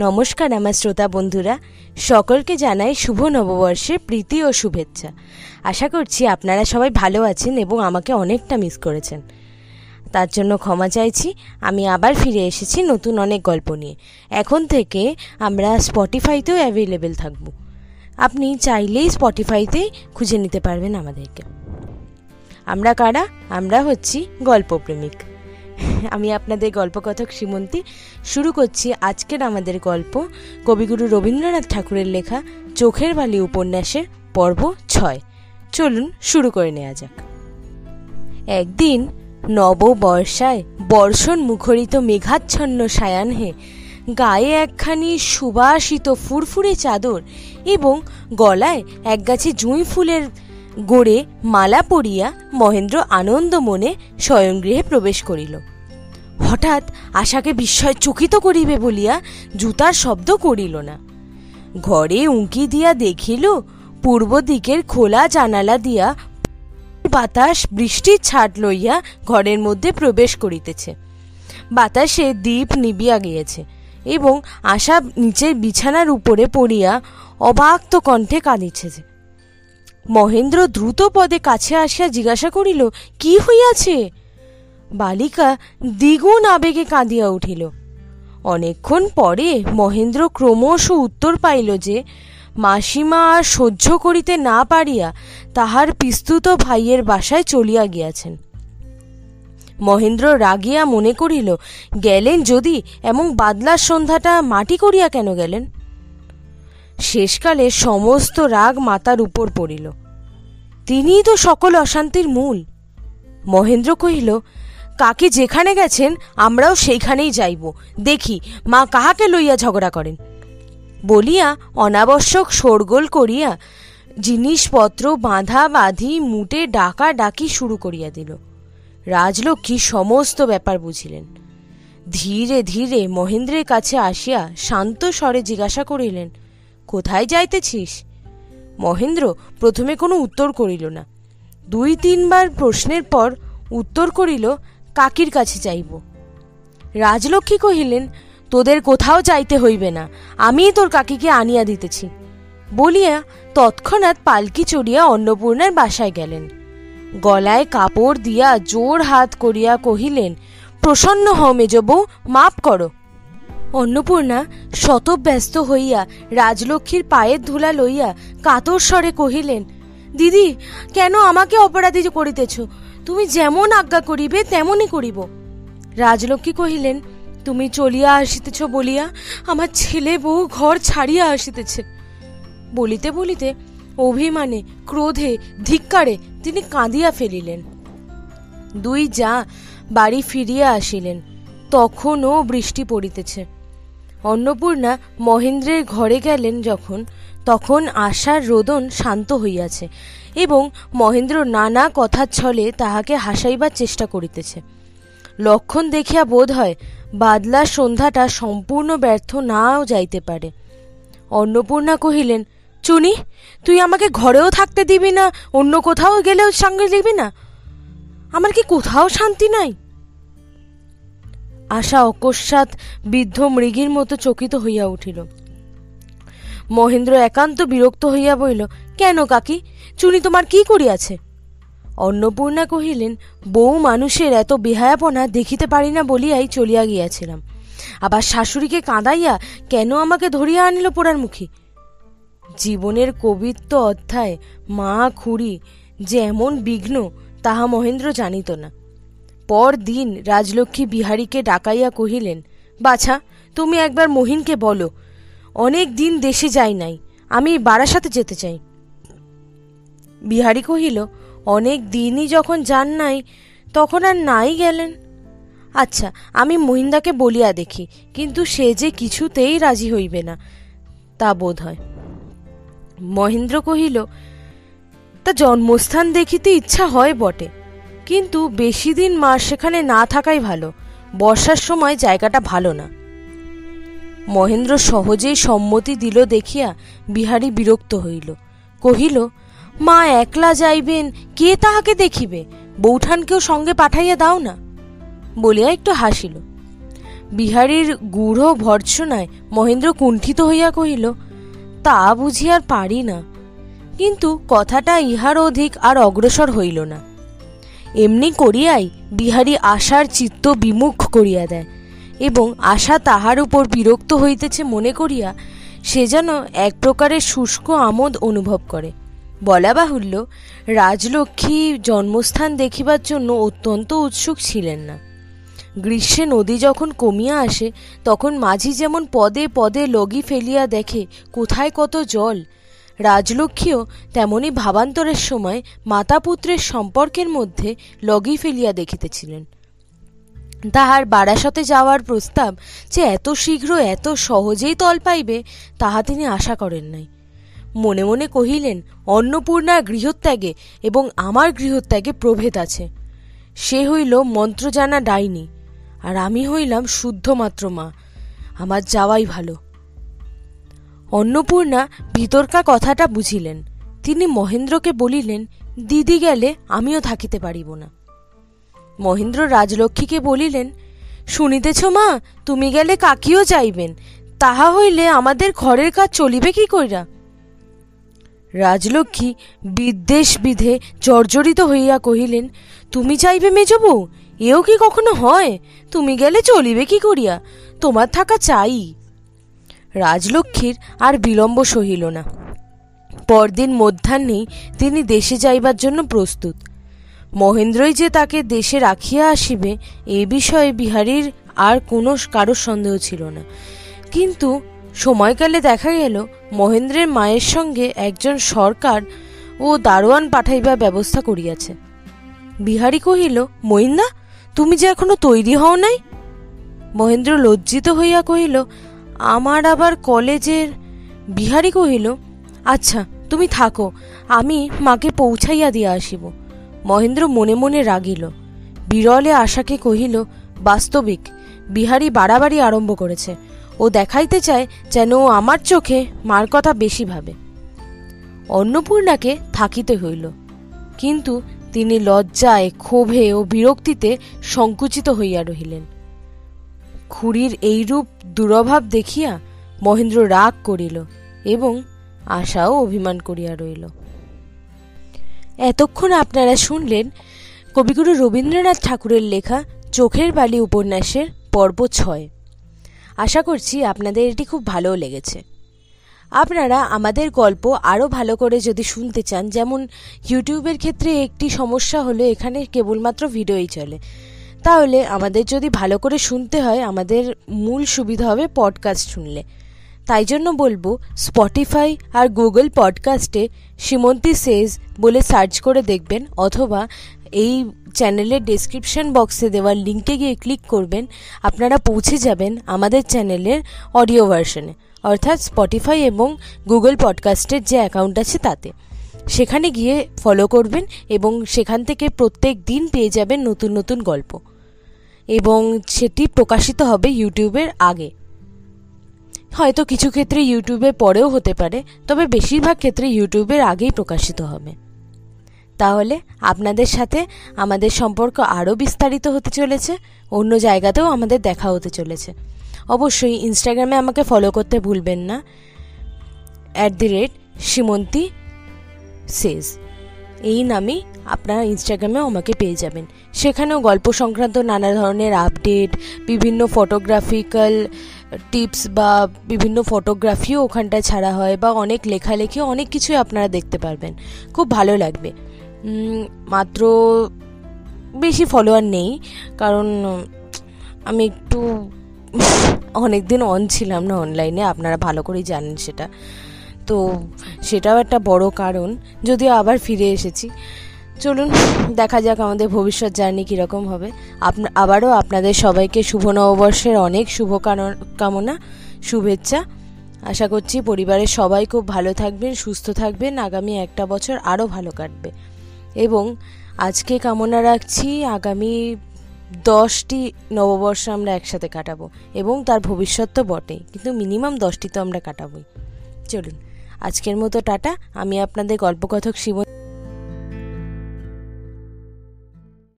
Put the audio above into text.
নমস্কার আমার শ্রোতা বন্ধুরা, সকলকে জানাই শুভ নববর্ষের প্রীতি ও শুভেচ্ছা। আশা করছি আপনারা সবাই ভালো আছেন এবং আমাকে অনেকটা মিস করেছেন। তার জন্য ক্ষমা চাইছি, আমি আবার ফিরে এসেছি নতুন অনেক গল্প নিয়ে। এখন থেকে আমরা স্পটিফাইতেও অ্যাভেলেবেল থাকব। আপনি চাইলেই স্পটিফাইতে খুঁজে নিতে পারবেন আমাদেরকে। আমরা কারা? আমরা হচ্ছি গল্পপ্রেমিক। আমি আপনাদের গল্পকথক শ্রীমন্তী শুরু করছি আজকের আমাদের গল্প কবিগুরু রবীন্দ্রনাথ ঠাকুরের লেখা চোখের বালি উপন্যাসের পর্ব ছয়। চলুন শুরু করে নেওয়া যাক। একদিন নববর্ষায় বর্ষণ মুখরিত মেঘাচ্ছন্ন সায়াহ্নে গায়ে একখানি সুবাসিত ফুরফুরে চাদর এবং গলায় একগাছি জুঁই ফুলের গড়ে মালা পরিয়া মহেন্দ্র আনন্দ মনে স্বয়ংগৃহে প্রবেশ করিল। হঠাৎ আশাকে বিস্ময় চকিত করিবে বলিয়া জুতার শব্দ করিল না। ঘরে উঁকি দিয়া দেখিল, পূর্ব দিকের খোলা জানালা দিয়া বাতাস বৃষ্টির ছাট লইয়া ঘরের মধ্যে প্রবেশ করিতেছে। বাতাসে দ্বীপ নিবিয়া গিয়েছে এবং আশা নিচের বিছানার উপরে পড়িয়া অবাক্ত কণ্ঠে কাঁদিছে মহেন্দ্র দ্রুত পদে কাছে আসিয়া জিজ্ঞাসা করিল, কি হইয়াছে? বালিকা দ্বিগুণ আবেগে কাঁদিয়া উঠিল। অনেকক্ষণ পরে মহেন্দ্র ক্রমশ উত্তর পাইল যে, মাসিমা আর সহ্য করিতে না পারিয়া তাহার পিস্তুত ভাইয়ের বাসায় চলিয়া গিয়াছেন। মহেন্দ্র রাগিয়া মনে করিল, গেলেন যদি, এমন বাদলার সন্ধ্যাটা মাটি করিয়া কেন গেলেন? শেষকালে সমস্ত রাগ মাতার উপর পড়িল। তিনিই তো সকল অশান্তির মূল। মহেন্দ্র কহিল, কাকে যেখানে গেছেন, আমরাও সেইখানেই যাইব। দেখি, মা কাহাকে লইয়া ঝগড়া করেন? বলিয়া অনাবশ্যক শোরগোল করিয়া জিনিসপত্র, বাঁধা, বাঁধি, মুটে, ডাকা, ডাকি শুরু করিয়া দিল। রাজলক্ষ্মী সমস্ত ব্যাপার বুঝিলেন। ধীরে ধীরে মহেন্দ্রের কাছে আসিয়া শান্ত স্বরে জিজ্ঞাসা করিলেন কোথায় যাইতেছিস? মহেন্দ্র প্রথমে কোনো উত্তর করিল না। দুই তিনবার প্রশ্নের পর উত্তর করিল, কাকির কাছে যাইব। রাজলক্ষ্মী কহিলেন, তোদের কোথাও যাইতে হইবে না, আমিই তোর কাকিকে আনিয়া দিতেছি। বলিয়া তৎক্ষণাৎ পালকি চড়িয়া অন্নপূর্ণার বাসায় গেলেন। গলায় কাপড় দিয়া জোর হাত করিয়া কহিলেন, প্রসন্ন হও মেজবউ, মাপ করো। অন্নপূর্ণা শতব্যস্ত হইয়া রাজলক্ষ্মীর পায়ের ধুলা লইয়া কাতর স্বরে কহিলেন, দিদি, কেন আমাকে অপরাধী করিতেছ? তুমি যেমন আজ্ঞা করিবে, তেমনই করিব। রাজলক্ষ্মী কহিলেন, তুমি চলিয়া আসিতেছ বলিয়া আমার ছেলে বউ ঘর ছাড়িয়া আসিতেছে। বলিতে বলিতে অভিমানে, ক্রোধে, ধিক্কারে তিনি কাঁদিয়া ফেলিলেন। দুই যা বাড়ি ফিরিয়া আসিলেন, তখনও বৃষ্টি পড়িতেছে। অন্নপূর্ণা মহেন্দ্রের ঘরে গেলেন যখন, তখন আশার রোদন শান্ত হইয়াছে এবং মহেন্দ্র নানা কথার ছলে তাহাকে হাসাইবার চেষ্টা করিতেছে। লক্ষণ দেখিয়া বোধ হয় বাদলার সন্ধ্যাটা সম্পূর্ণ ব্যর্থ নাও যাইতে পারে। অন্নপূর্ণা কহিলেন, চুনি, তুই আমাকে ঘরেও থাকতে দিবি না, অন্য কোথাও গেলেও সঙ্গে দিবি না? আমার কি কোথাও শান্তি নাই? আশা অকস্মাৎ বৃদ্ধ মৃগীর মতো চকিত হইয়া উঠিল। মহেন্দ্র একান্ত বিরক্ত হইয়া বইল কেন কাকি? চুনি তোমার কি করিয়াছে? অন্নপূর্ণা কহিলেন, বউ মানুষের এত বেহায়াপনা দেখিতে পারি না বলিয়াই চলিয়া গিয়াছিলাম। আবার শাশুড়িকে কাঁদাইয়া কেন আমাকে ধরিয়া আনিল পোড়ার মুখী? জীবনের কবিত্ব অধ্যায়, মা খুড়ি, যে এমন বিঘ্ন, তাহা মহেন্দ্র জানিত না। পর দিন রাজলক্ষ্মী বিহারীকে ডাকাইয়া কহিলেন, বাছা, তুমি একবার মহিনকে বলো। অনেক দিন দেশে যাই নাই, আমি বারাসাতে যেতে চাই। বিহারী কহিল, অনেক দিনই যখন যান নাই, তখন আর নাই গেলেন। আচ্ছা আমি মহিন্দাকে বলিয়া দেখি, কিন্তু সে যে কিছুতেই রাজি হইবে না, তা বোধ হয়। মহেন্দ্র কহিল, তা জন্মস্থান দেখিতে ইচ্ছা হয় বটে। কিন্তু বেশি দিন মাস সেখানে না থাকাই ভালো। বর্ষার সময় জায়গাটা ভালো না। মহেন্দ্র সহজেই সম্মতি দিল দেখিয়া বিহারী বিরক্ত হইল। কহিল, মা একলা যাইবেন, কে তাহাকে দেখিবে? বৌঠানকেও সঙ্গে পাঠাইয়া দাও না? বলিয়া একটু হাসিল। বিহারীর গূঢ় ভর্ৎসনায় মহেন্দ্র কুণ্ঠিত হইয়া কহিল, তা বুঝি আর পারি না। কিন্তু কথাটা ইহার অধিক আর অগ্রসর হইল না। এমনি করিয়াই বিহারী আশার চিত্ত বিমুখ করিয়া দেয় এবং আশা তাহার উপর বিরক্ত হইতেছে মনে করিয়া সে যেন এক প্রকারের শুষ্ক আমোদ অনুভব করে। বলা বাহুল্য, রাজলক্ষ্মী জন্মস্থান দেখিবার জন্য অত্যন্ত উৎসুক ছিলেন না। গ্রীষ্মে নদী যখন কমিয়া আসে, তখন মাঝি যেমন পদে পদে লগি ফেলিয়া দেখে, কোথায় কত জল রাজলক্ষ্মীও তেমনি ভাবান্তরের সময় মাতা পুত্রের সম্পর্কের মধ্যে লগি ফেলিয়া দেখিতেছিলেন। তাহার বারাসতে যাওয়ার প্রস্তাব যে এত শীঘ্র এত সহজেই তল পাইবে, তাহা তিনি আশা করেন নাই। মনে মনে কহিলেন, অন্নপূর্ণার গৃহত্যাগে এবং আমার গৃহত্যাগে প্রভেদ আছে। সে হইল মন্ত্র জানা ডাইনি, আর আমি হইলাম শুদ্ধমাত্র মা। আমার যাওয়াই ভালো। অন্নপূর্ণা ভিতরকা কথাটা বুঝিলেন। তিনি মহেন্দ্রকে বলিলেন, দিদি গেলে আমিও থাকিতে পারিব না। মহেন্দ্র রাজলক্ষ্মীকে বলিলেন, শুনিতেছ মা, তুমি গেলে কাকিও যাইবেন তাহা হইলে আমাদের ঘরের কাজ চলিবে কি কইরা? রাজলক্ষ্মী বিদ্বেষ বিধে জর্জরিত হইয়া কহিলেন, তুমি চাইবে মেজবউ এও কি কখনো হয়? তুমি গেলে চলিবে কি করিয়া? তোমার থাকা চাই। রাজলক্ষ্মীর আর বিলম্ব সহিল না। পরদিন মধ্যাহ্নেই তিনি দেশে যাইবার জন্য প্রস্তুত। মহেন্দ্রই যে তাকে দেশে রাখিয়া আসিবে, এ বিষয়ে বিহারীর আর কোনো কারোর সন্দেহ ছিল না। কিন্তু সময়কালে দেখা গেল, মহেন্দ্রের মায়ের সঙ্গে একজন সরকার ও দারোয়ান পাঠাইবার ব্যবস্থা করিয়াছে। বিহারী কহিল মহিন্দা তুমি যে এখনও তৈরি হও নাই? মহেন্দ্র লজ্জিত হইয়া কহিল আমার আবার কলেজের বিহারী কহিল আচ্ছা তুমি থাকো, আমি মাকে পৌঁছাইয়া দিয়া আসিব। মহেন্দ্র মনে মনে রাগিল। বিরলে আশাকে কহিল, বাস্তবিক, বিহারী বাড়াবাড়ি আরম্ভ করেছে। ও দেখাইতে চায় যেন ও আমার চোখে মার কথা বেশি ভাবে। অন্নপূর্ণাকে থাকিতে হইল। কিন্তু তিনি লজ্জায়, ক্ষোভে ও বিরক্তিতে সংকুচিত হইয়া রহিলেন। খুড়ির এইরূপ দুরভাব দেখিয়া মহেন্দ্র রাগ করিল এবং আশাও অভিমান করিয়া রইল। এতক্ষণ আপনারা শুনলেন কবিগুরু রবীন্দ্রনাথ ঠাকুরের লেখা চোখের বালি উপন্যাসের পর্ব ছয়। আশা করছি আপনাদের এটি খুব ভালো লেগেছে। আপনারা আমাদের গল্প আরও ভালো করে যদি শুনতে চান, যেমন ইউটিউবের ক্ষেত্রে একটি সমস্যা হলো এখানে কেবলমাত্র ভিডিওই চলে। তাহলে আমাদের যদি ভালো করে শুনতে হয়, আমাদের মূল সুবিধা হবে পডকাস্ট শুনলে। তাই জন্য বলব স্পটিফাই আর গুগল পডকাস্টে সীমন্তী সেজ বলে সার্চ করে দেখবেন, অথবা এই চ্যানেলের ডেসক্রিপশন বক্সে দেওয়ার লিঙ্কে গিয়ে ক্লিক করবেন। আপনারা পৌঁছে যাবেন আমাদের চ্যানেলের অডিও ভার্সনে অর্থাৎ স্পটিফাই এবং গুগল পডকাস্টের যে অ্যাকাউন্ট আছে তাতে। সেখানে গিয়ে ফলো করবেন এবং সেখান থেকে প্রত্যেক দিন পেয়ে যাবেন নতুন নতুন গল্প। এবং সেটি প্রকাশিত হবে ইউটিউবের আগে। হয়তো কিছু ক্ষেত্রে ইউটিউবে পরেও হতে পারে, তবে বেশিরভাগ ক্ষেত্রে ইউটিউবের আগেই প্রকাশিত হবে। তাহলে আপনাদের সাথে আমাদের সম্পর্ক আরও বিস্তারিত হতে চলেছে, অন্য জায়গাতেও আমাদের দেখা হতে চলেছে। অবশ্যই ইনস্টাগ্রামে আমাকে ফলো করতে ভুলবেন না। অ্যাট দি রেট সীমন্তী সেজ এই নামেই আপনারা ইনস্টাগ্রামেও আমাকে পেয়ে যাবেন। সেখানেও গল্প সংক্রান্ত নানা ধরনের আপডেট বিভিন্ন ফটোগ্রাফিক্যাল টিপস বা বিভিন্ন ফটোগ্রাফিও ওখানটায় ছাড়া হয় বা অনেক লেখালেখি, অনেক কিছুই আপনারা দেখতে পারবেন। খুব ভালো লাগবে। মাত্র বেশি ফলোয়ার নেই, কারণ আমি একটু অনেক দিন অন ছিলাম না অনলাইনে আপনারা ভালো করেই জানেন সেটা। তো সেটাও একটা বড় কারণ, যদিও আবার ফিরে এসেছি। চলুন, দেখা যাক আমাদের ভবিষ্যৎ জার্নি কীরকম হবে। আপনা, আবারও আপনাদের সবাইকে শুভ নববর্ষের অনেক শুভ কামনা, শুভেচ্ছা। আশা করছি পরিবারের সবাই খুব ভালো থাকবেন, সুস্থ থাকবেন, আগামী একটা বছর আরও ভালো কাটবে। এবং আজকে কামনা রাখছি, আগামী দশটি নববর্ষ আমরা একসাথে কাটাবো। এবং তার ভবিষ্যৎ তো বটেই, কিন্তু মিনিমাম দশটি তো আমরা কাটাবোই। চলুন। আজকের মতো টাটা। আমি আপনাদের গল্পকথক শিব